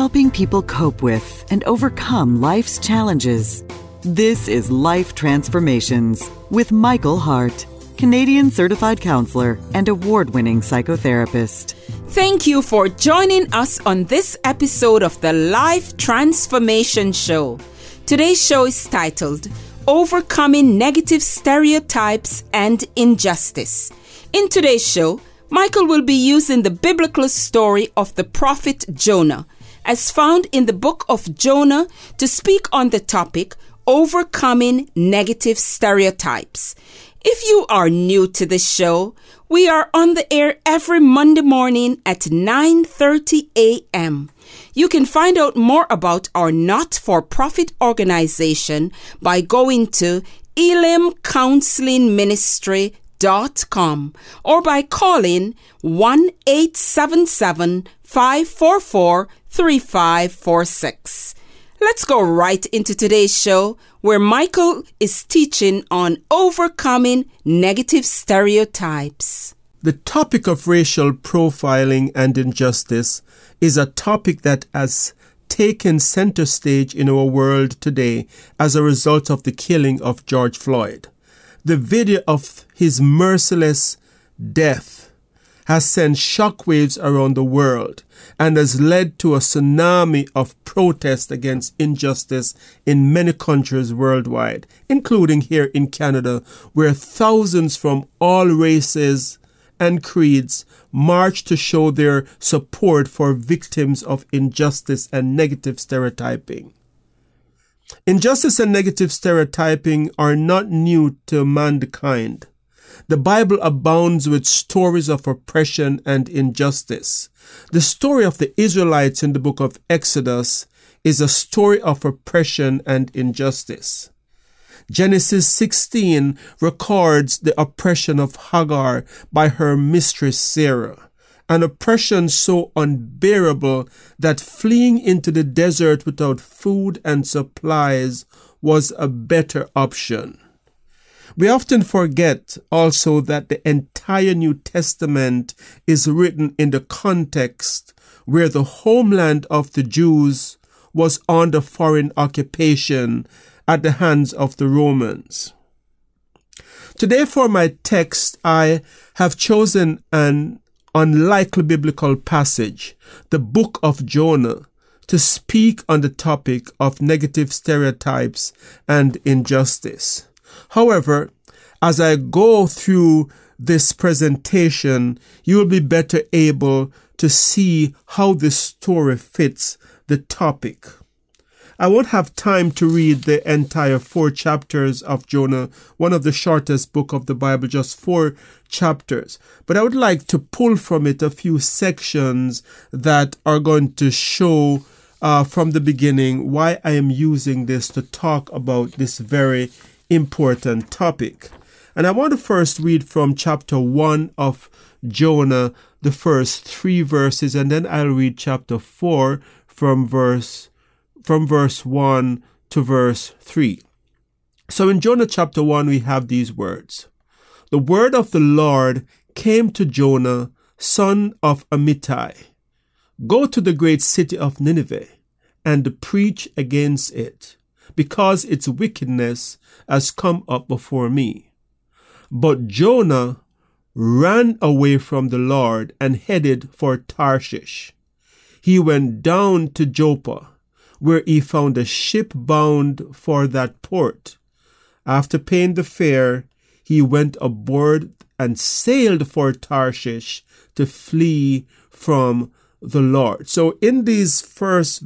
helping people cope with and overcome life's challenges. This is Life Transformations with Michael Hart, Canadian certified counselor and award winning psychotherapist. Thank you for joining us on this episode of the Life Transformation Show. Today's show is titled Overcoming Negative Stereotypes and Injustice. In today's show, Michael will be using the biblical story of the prophet Jonah, as found in the book of Jonah, to speak on the topic Overcoming Negative Stereotypes. If you are new to the show, we are on the air every Monday morning at 9:30 a.m. You can find out more about our not-for-profit organization by going to elimcounselingministry.com or by calling 1-877-544-3546. Let's go right into today's show where Michael is teaching on overcoming negative stereotypes. The topic of racial profiling and injustice is a topic that has taken center stage in our world today as a result of the killing of George Floyd. The video of his merciless death has sent shockwaves around the world and has led to a tsunami of protest against injustice in many countries worldwide, including here in Canada, where thousands from all races and creeds march to show their support for victims of injustice and negative stereotyping. Injustice and negative stereotyping are not new to mankind. The Bible abounds with stories of oppression and injustice. The story of the Israelites in the book of Exodus is a story of oppression and injustice. Genesis 16 records the oppression of Hagar by her mistress Sarah, an oppression so unbearable that fleeing into the desert without food and supplies was a better option. We often forget also that the entire New Testament is written in the context where the homeland of the Jews was under foreign occupation at the hands of the Romans. Today, for my text, I have chosen an unlikely biblical passage, the book of Jonah, to speak on the topic of negative stereotypes and injustice. However, as I go through this presentation, you will be better able to see how this story fits the topic. I won't have time to read the entire four chapters of Jonah, one of the shortest book of the Bible, just four chapters. But I would like to pull from it a few sections that are going to show uh, from the beginning why I am using this to talk about this very important topic. And I want to first read from chapter 1 of Jonah, the first three verses, and then I'll read chapter 4 from verse from verse 1 to verse 3. So in Jonah chapter 1, we have these words The word of the Lord came to Jonah, son of Amittai Go to the great city of Nineveh and preach against it, because its wickedness has come up before me. But Jonah ran away from the Lord and headed for Tarshish. He went down to Joppa where he found a ship bound for that port. After paying the fare, he went aboard and sailed for Tarshish to flee from the Lord. So in these first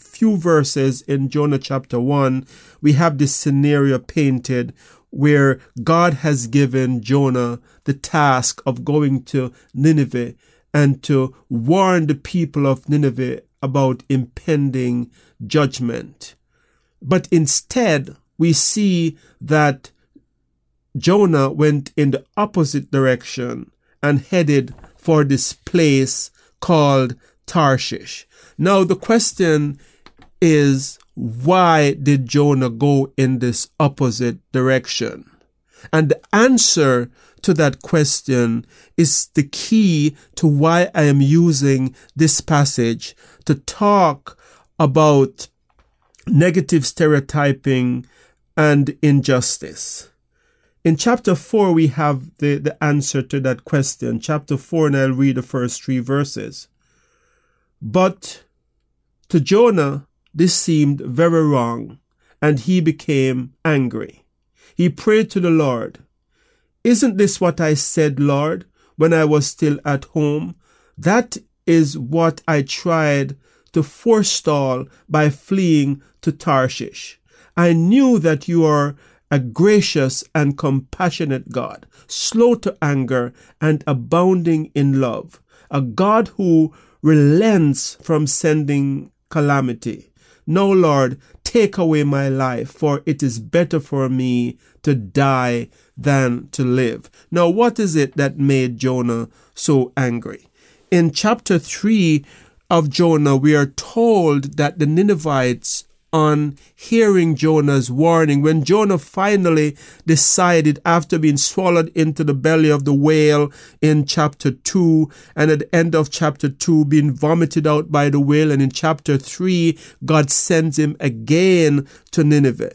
few, verses in Jonah chapter 1, we have this scenario painted where God has given Jonah the task of going to Nineveh and to warn the people of Nineveh about impending judgment. But instead, we see that Jonah went in the opposite direction and headed for this place called Tarshish. Now, the question is why did Jonah go in this opposite direction? And the answer to that question is the key to why I am using this passage to talk about negative stereotyping and injustice. In chapter 4, we have the, the answer to that question. Chapter 4, and I'll read the first three verses. But to Jonah, this seemed very wrong, and he became angry. He prayed to the Lord, Isn't this what I said, Lord, when I was still at home? That is what I tried to forestall by fleeing to Tarshish. I knew that you are a gracious and compassionate God, slow to anger and abounding in love, a God who relents from sending calamity. No, Lord, take away my life, for it is better for me to die than to live. Now, what is it that made Jonah so angry? In chapter 3 of Jonah, we are told that the Ninevites on hearing Jonah's warning. When Jonah finally decided, after being swallowed into the belly of the whale in chapter 2, and at the end of chapter 2, being vomited out by the whale, and in chapter 3, God sends him again to Nineveh.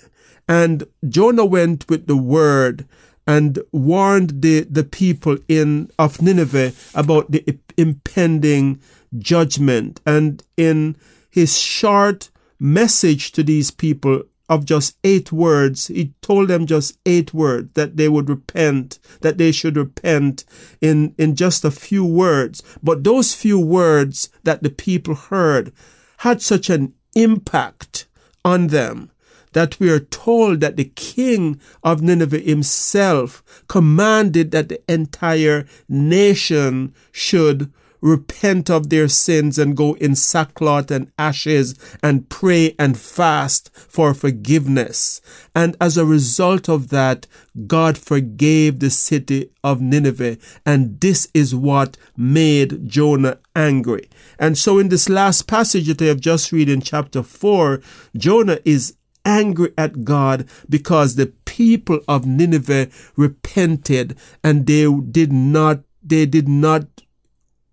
And Jonah went with the word and warned the, the people in of Nineveh about the impending judgment. And in his short message to these people of just eight words. He told them just eight words that they would repent, that they should repent in, in just a few words. But those few words that the people heard had such an impact on them that we are told that the king of Nineveh himself commanded that the entire nation should repent of their sins and go in sackcloth and ashes and pray and fast for forgiveness. And as a result of that, God forgave the city of Nineveh. And this is what made Jonah angry. And so in this last passage that I have just read in chapter 4, Jonah is angry at God because the people of Nineveh repented and they did not they did not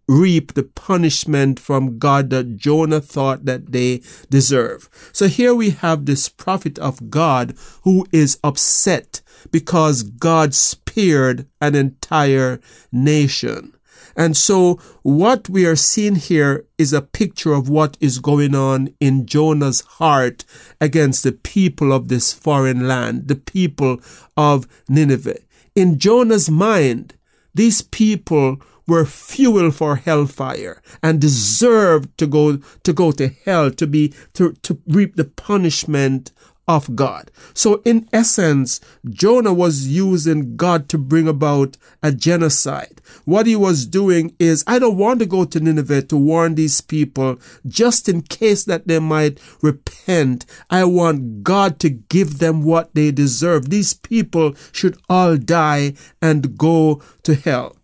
reap the punishment from God that Jonah thought that they deserve. So here we have this prophet of God who is upset because God spared an entire nation. And so what we are seeing here is a picture of what is going on in Jonah's heart against the people of this foreign land, the people of Nineveh. In Jonah's mind, these people were fuel for hellfire and deserved to go to go to hell to be to, to reap the punishment of God. So in essence, Jonah was using God to bring about a genocide. What he was doing is, I don't want to go to Nineveh to warn these people just in case that they might repent. I want God to give them what they deserve. These people should all die and go to hell.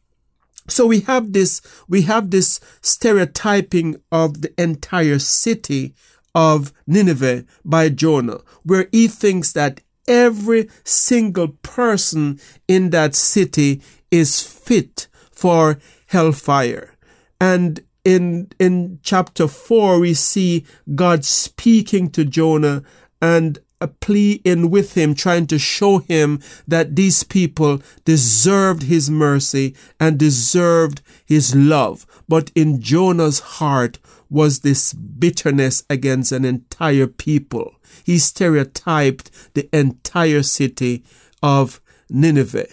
So we have this, we have this stereotyping of the entire city of Nineveh by Jonah, where he thinks that every single person in that city is fit for hellfire. And in, in chapter four, we see God speaking to Jonah and a plea in with him, trying to show him that these people deserved his mercy and deserved his love. But in Jonah's heart was this bitterness against an entire people. He stereotyped the entire city of Nineveh.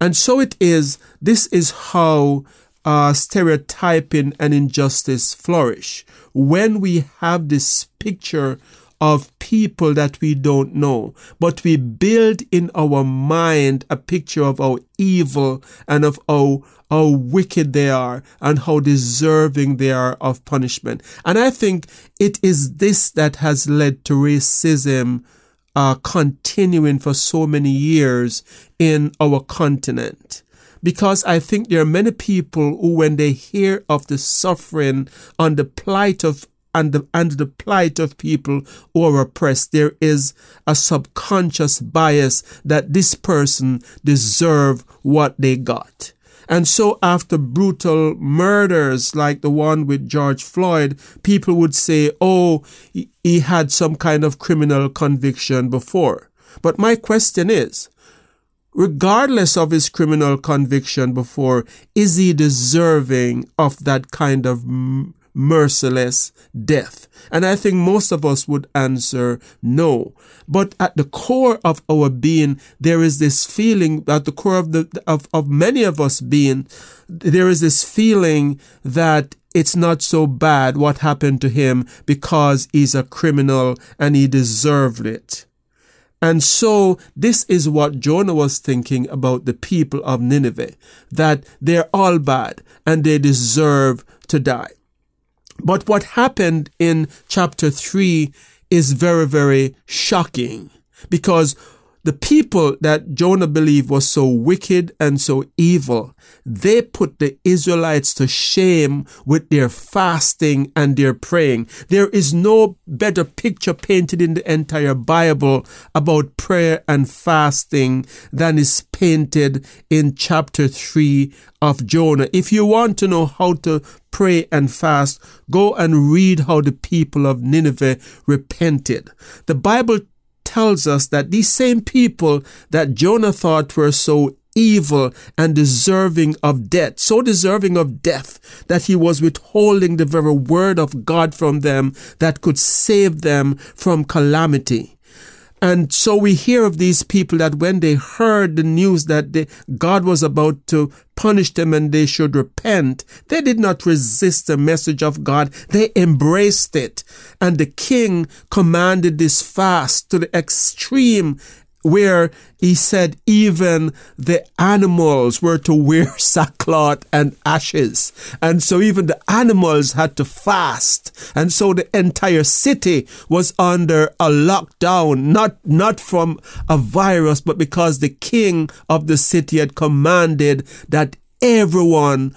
And so it is, this is how uh, stereotyping and injustice flourish. When we have this picture of people that we don't know, but we build in our mind a picture of how evil and of how, how wicked they are and how deserving they are of punishment. And I think it is this that has led to racism uh, continuing for so many years in our continent because I think there are many people who, when they hear of the suffering and the plight of and the, and the plight of people who are oppressed, there is a subconscious bias that this person deserve what they got. And so after brutal murders like the one with George Floyd, people would say, oh, he had some kind of criminal conviction before. But my question is, regardless of his criminal conviction before, is he deserving of that kind of merciless death? And I think most of us would answer no. But at the core of our being, there is this feeling, at the core of the, of, of many of us being, there is this feeling that it's not so bad what happened to him because he's a criminal and he deserved it. And so this is what Jonah was thinking about the people of Nineveh, that they're all bad and they deserve to die. But what happened in chapter 3 is very, very shocking because the people that Jonah believed was so wicked and so evil, they put the Israelites to shame with their fasting and their praying. There is no better picture painted in the entire Bible about prayer and fasting than is painted in chapter 3 of Jonah. If you want to know how to pray and fast, go and read how the people of Nineveh repented. The Bible tells us that these same people that Jonah thought were so evil and deserving of death, so deserving of death that he was withholding the very word of God from them that could save them from calamity. And so we hear of these people that when they heard the news that they, God was about to punish them and they should repent, they did not resist the message of God. They embraced it. And the king commanded this fast to the extreme where he said even the animals were to wear sackcloth and ashes. And so even the animals had to fast. And so the entire city was under a lockdown, not, not from a virus, but because the king of the city had commanded that everyone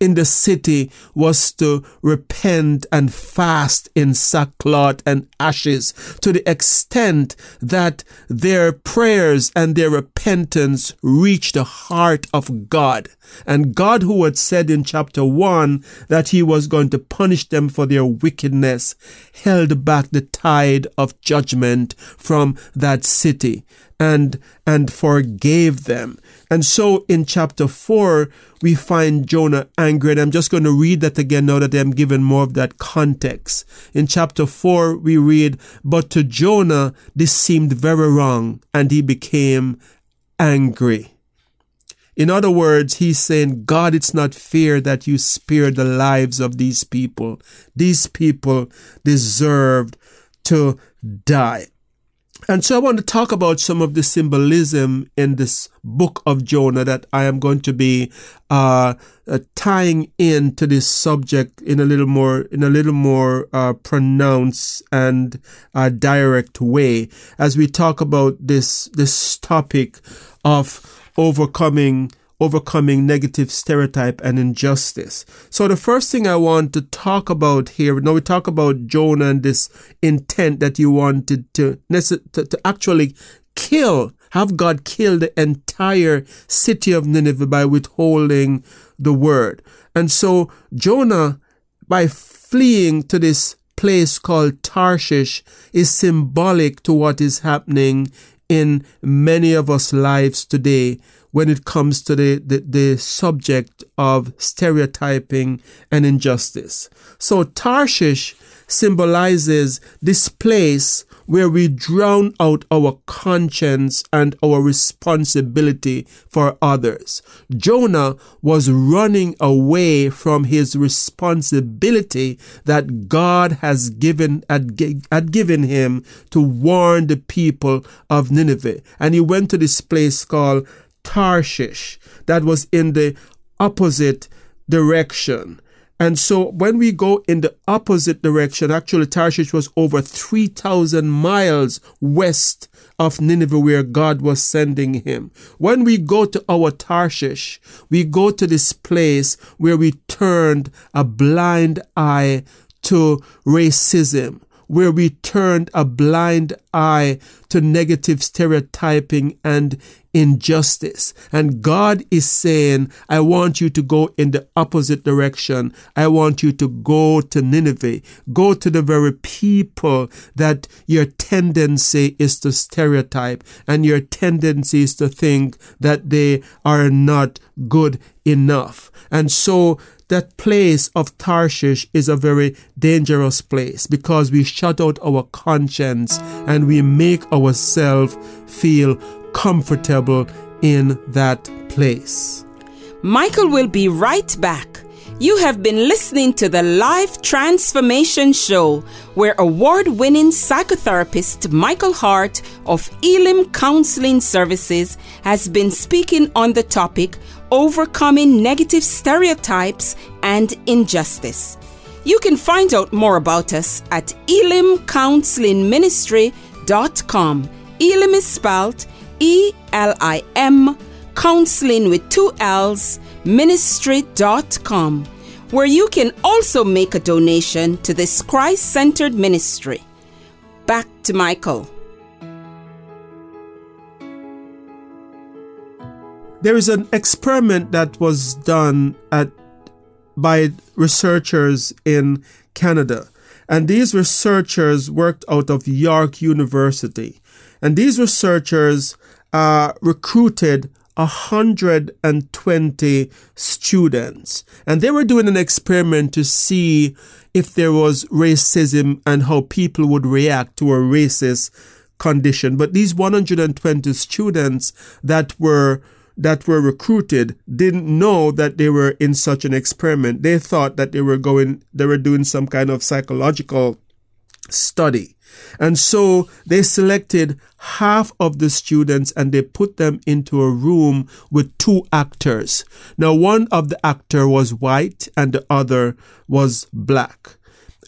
in the city was to repent and fast in sackcloth and ashes to the extent that their prayers and their repentance reached the heart of God. And God, who had said in chapter one that he was going to punish them for their wickedness, held back the tide of judgment from that city and, and forgave them. And so in chapter four, we find Jonah angry. And I'm just going to read that again now that I'm given more of that context. In chapter four, we read, But to Jonah, this seemed very wrong, and he became angry. In other words, he's saying, God, it's not fair that you spared the lives of these people. These people deserved to die. And so I want to talk about some of the symbolism in this book of Jonah that I am going to be uh, uh, tying into this subject in a little more in a little more uh, pronounced and uh, direct way as we talk about this this topic of overcoming overcoming negative stereotype and injustice. So the first thing I want to talk about here, now we talk about Jonah and this intent that you wanted to, to, to actually kill, have God kill the entire city of Nineveh by withholding the word. And so Jonah, by fleeing to this place called Tarshish, is symbolic to what is happening in many of us lives today when it comes to the, the, the subject of stereotyping and injustice. So Tarshish symbolizes this place where we drown out our conscience and our responsibility for others. Jonah was running away from his responsibility that God has given had, had given him to warn the people of Nineveh. And he went to this place called Tarshish that was in the opposite direction. And so when we go in the opposite direction, actually Tarshish was over 3,000 miles west of Nineveh where God was sending him. When we go to our Tarshish, we go to this place where we turned a blind eye to racism, where we turned a blind eye to negative stereotyping and injustice. And God is saying, I want you to go in the opposite direction. I want you to go to Nineveh. Go to the very people that your tendency is to stereotype and your tendency is to think that they are not good enough. And so that place of Tarshish is a very dangerous place because we shut out our conscience and we make ourselves feel comfortable in that place. Michael will be right back. You have been listening to the Life Transformation Show, where award winning psychotherapist Michael Hart of Elim Counseling Services has been speaking on the topic Overcoming Negative Stereotypes and Injustice. You can find out more about us at elimcounselingministry.com. Elim is spelled E L I M, counseling with two L's, ministry.com, where you can also make a donation to this Christ centered ministry. Back to Michael. There is an experiment that was done at by researchers in Canada. And these researchers worked out of York University. And these researchers uh, recruited 120 students. And they were doing an experiment to see if there was racism and how people would react to a racist condition. But these 120 students that were that were recruited didn't know that they were in such an experiment. They thought that they were going, they were doing some kind of psychological study. And so they selected half of the students and they put them into a room with two actors. Now, one of the actor was white and the other was black.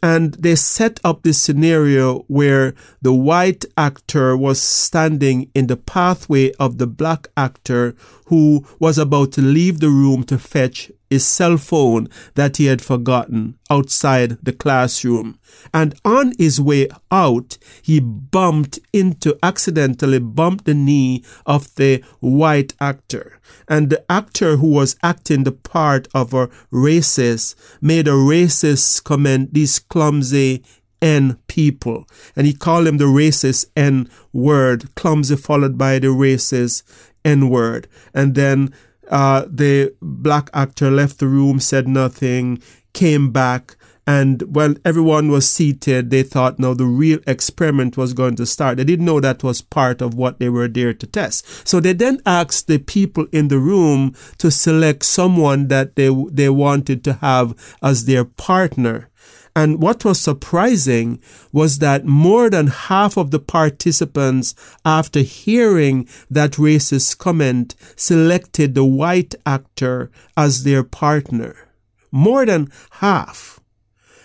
And they set up this scenario where the white actor was standing in the pathway of the black actor who was about to leave the room to fetch his cell phone that he had forgotten outside the classroom. And on his way out, he bumped into, accidentally bumped the knee of the white actor. And the actor who was acting the part of a racist made a racist comment, these clumsy N people. And he called him the racist N word, clumsy followed by the racist N word. And then uh, the black actor left the room, said nothing, came back. And when everyone was seated, they thought now the real experiment was going to start. They didn't know that was part of what they were there to test. So they then asked the people in the room to select someone that they, they wanted to have as their partner. And what was surprising was that more than half of the participants, after hearing that racist comment, selected the white actor as their partner. More than half.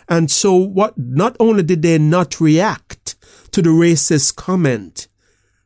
And so what, not only did they not react to the racist comment,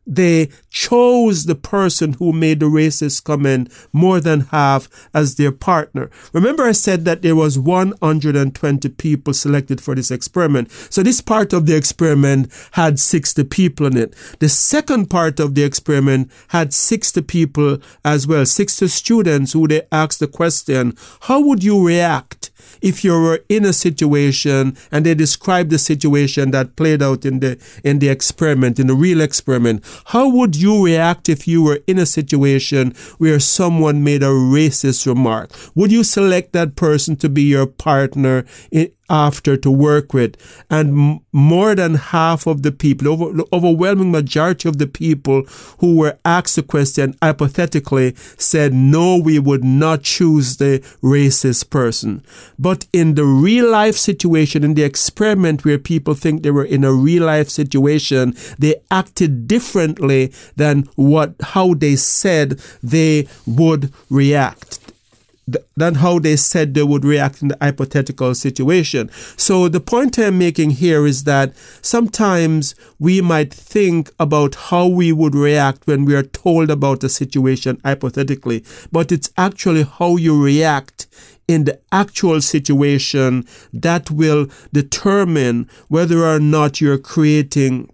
they chose the person who made the racist comment more than half as their partner. Remember I said that there was 120 people selected for this experiment. So this part of the experiment had 60 people in it. The second part of the experiment had 60 people as well, 60 students who they asked the question, how would you react if you were in a situation and they described the situation that played out in the in the experiment in the real experiment how would you react if you were in a situation where someone made a racist remark? Would you select that person to be your partner in, after to work with. And more than half of the people, over, overwhelming majority of the people who were asked the question hypothetically said, no, we would not choose the racist person. But in the real life situation, in the experiment where people think they were in a real life situation, they acted differently than what, how they said they would react than how they said they would react in the hypothetical situation. So the point I'm making here is that sometimes we might think about how we would react when we are told about a situation hypothetically, but it's actually how you react in the actual situation that will determine whether or not you're creating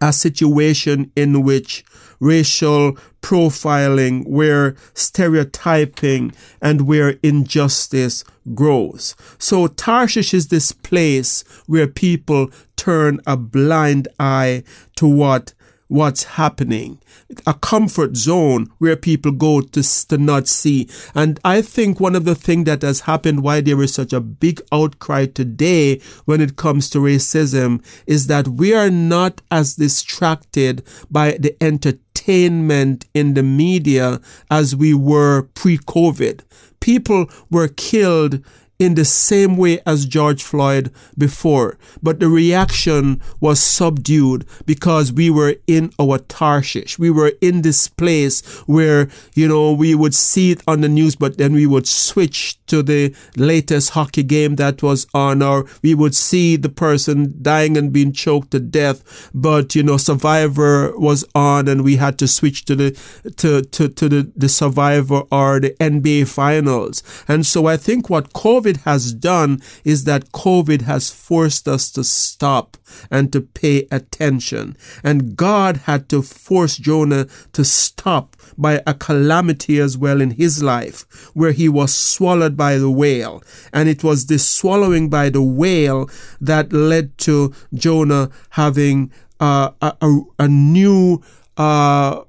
a situation in which racial profiling, where stereotyping, and where injustice grows. So Tarshish is this place where people turn a blind eye to what what's happening a comfort zone where people go to, to not see. And I think one of the things that has happened why there is such a big outcry today when it comes to racism is that we are not as distracted by the entertainment in the media as we were pre-COVID. People were killed in the same way as George Floyd before, but the reaction was subdued because we were in our Tarshish. We were in this place where, you know, we would see it on the news, but then we would switch to the latest hockey game that was on, or we would see the person dying and being choked to death, but, you know, Survivor was on and we had to switch to the, to, to, to the, the Survivor or the NBA finals. And so I think what COVID COVID has done is that COVID has forced us to stop and to pay attention. And God had to force Jonah to stop by a calamity as well in his life, where he was swallowed by the whale. And it was this swallowing by the whale that led to Jonah having uh, a, a, a, new uh,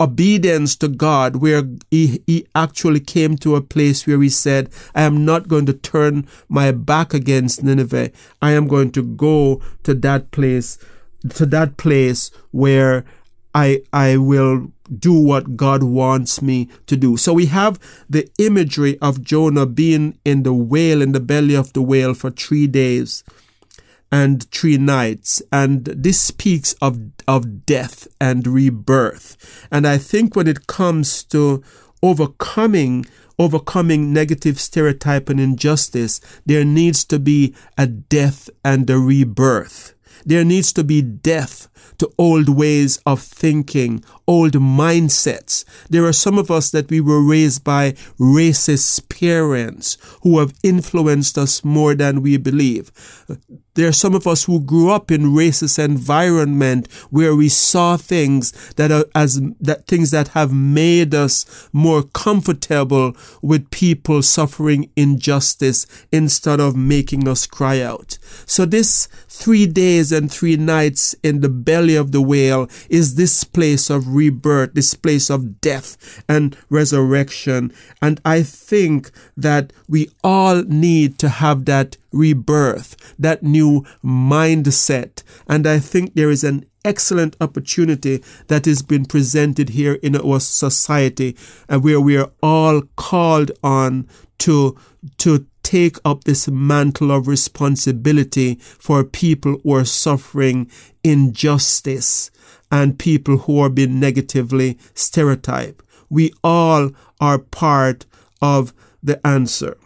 obedience to God, where he, he actually came to a place where he said, I am not going to turn my back against Nineveh. I am going to go to that place, to that place where I, I will do what God wants me to do. So we have the imagery of Jonah being in the whale, in the belly of the whale for three days and three nights. And this speaks of, of death and rebirth. And I think when it comes to overcoming overcoming negative stereotype and injustice, there needs to be a death and a rebirth. There needs to be death to old ways of thinking, old mindsets. There are some of us that we were raised by racist parents who have influenced us more than we believe. There are some of us who grew up in racist environment where we saw things that are as that things that have made us more comfortable with people suffering injustice instead of making us cry out. So this three days and three nights in the belly of the whale is this place of rebirth, this place of death and resurrection. And I think that we all need to have that rebirth, that new mindset. And I think there is an excellent opportunity that has been presented here in our society and uh, where we are all called on to to take up this mantle of responsibility for people who are suffering injustice and people who are being negatively stereotyped. We all are part of the answer.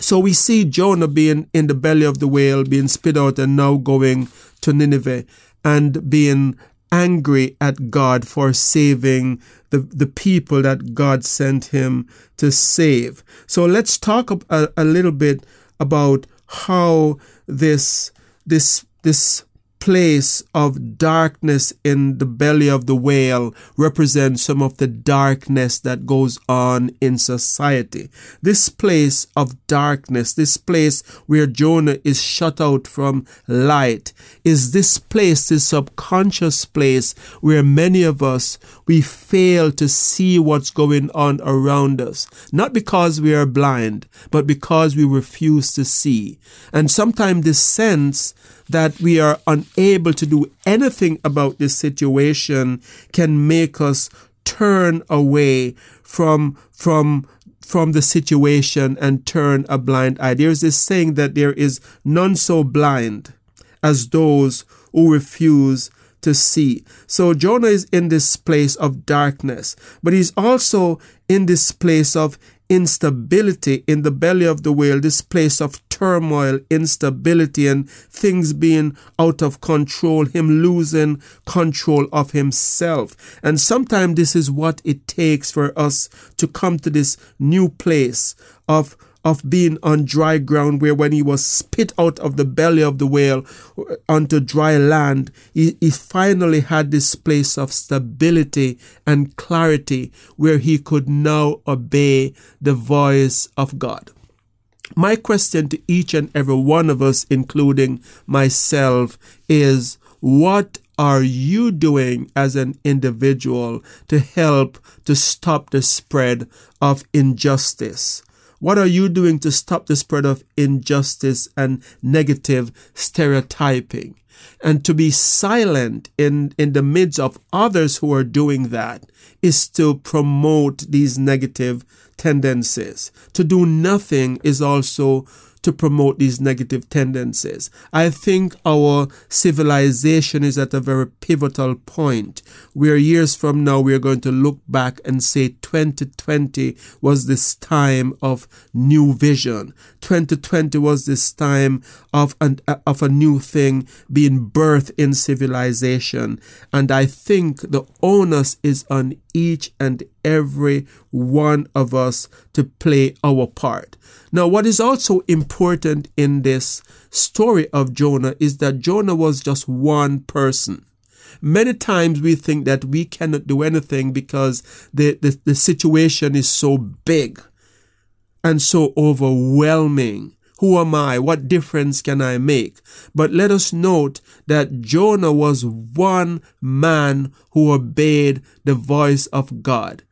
So we see Jonah being in the belly of the whale, being spit out, and now going to Nineveh and being angry at God for saving the, the people that God sent him to save. So let's talk a, a little bit about how this this this place of darkness in the belly of the whale represents some of the darkness that goes on in society. This place of darkness, this place where Jonah is shut out from light, is this place, this subconscious place where many of us, we fail to see what's going on around us. Not because we are blind, but because we refuse to see. And sometimes this sense that we are unable to do anything about this situation can make us turn away from from from the situation and turn a blind eye. There's this saying that there is none so blind as those who refuse to see. So Jonah is in this place of darkness, but he's also in this place of instability in the belly of the whale, this place of turmoil, instability, and things being out of control, him losing control of himself. And sometimes this is what it takes for us to come to this new place of of being on dry ground, where when he was spit out of the belly of the whale onto dry land, he, he finally had this place of stability and clarity where he could now obey the voice of God. My question to each and every one of us, including myself, is what are you doing as an individual to help to stop the spread of injustice? What are you doing to stop the spread of injustice and negative stereotyping? And to be silent in, in the midst of others who are doing that is to promote these negative tendencies. To do nothing is also to promote these negative tendencies. I think our civilization is at a very pivotal point where years from now we are going to look back and say 2020 was this time of new vision. 2020 was this time of an, of a new thing being birthed in civilization. And I think the onus is on each and every one of us to play our part. Now, what is also important in this story of Jonah is that Jonah was just one person. Many times we think that we cannot do anything because the, the, the situation is so big and so overwhelming. Who am I? What difference can I make? But let us note that Jonah was one man who obeyed the voice of God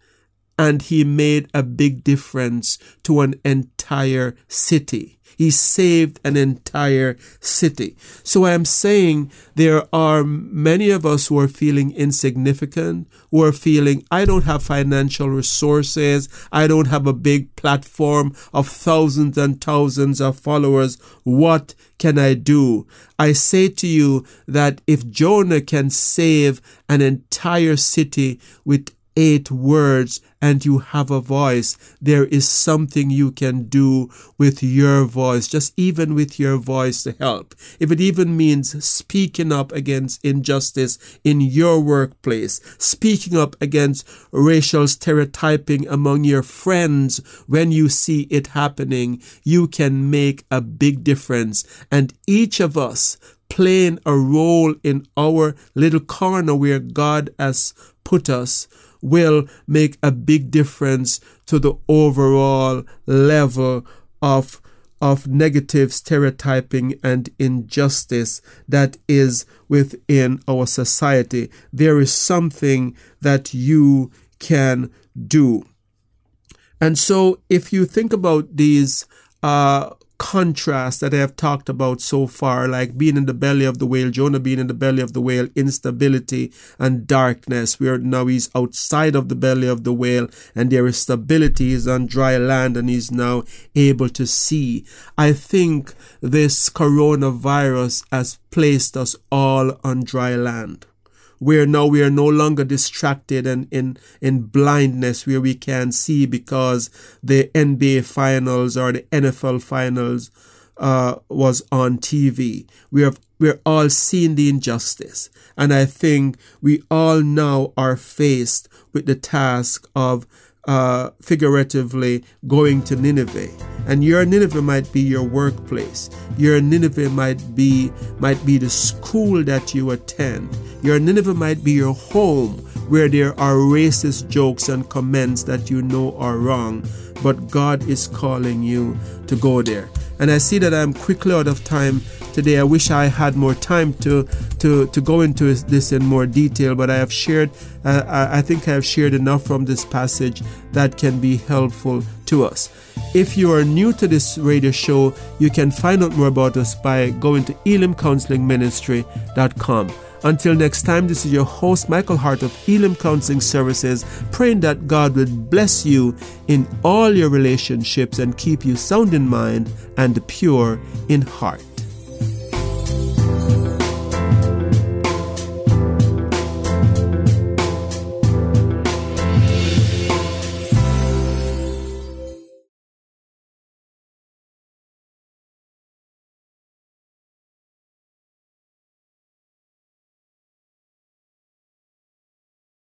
and he made a big difference to an entire city. He saved an entire city. So I'm saying there are many of us who are feeling insignificant, who are feeling, I don't have financial resources. I don't have a big platform of thousands and thousands of followers. What can I do? I say to you that if Jonah can save an entire city with eight words and you have a voice, there is something you can do with your voice, just even with your voice to help. If it even means speaking up against injustice in your workplace, speaking up against racial stereotyping among your friends when you see it happening, you can make a big difference. And each of us playing a role in our little corner where God has put us will make a big difference to the overall level of of negative stereotyping and injustice that is within our society. There is something that you can do. And so, if you think about these uh, contrast that I have talked about so far, like being in the belly of the whale, Jonah being in the belly of the whale, instability and darkness, where now he's outside of the belly of the whale and there is stability, he's on dry land and he's now able to see. I think this coronavirus has placed us all on dry land where now we are no longer distracted and in, in blindness where we can't see because the NBA finals or the NFL finals uh, was on TV. We have we're all seeing the injustice. And I think we all now are faced with the task of uh, figuratively going to Nineveh. And your Nineveh might be your workplace. Your Nineveh might be might be the school that you attend. Your Nineveh might be your home where there are racist jokes and comments that you know are wrong, but God is calling you to go there. And I see that I'm quickly out of time today. I wish I had more time to to to go into this in more detail, but I have shared. Uh, I think I have shared enough from this passage that can be helpful to us. If you are new to this radio show, you can find out more about us by going to elimcounselingministry.com. Until next time, this is your host, Michael Hart of Elim Counseling Services, praying that God would bless you in all your relationships and keep you sound in mind and pure in heart.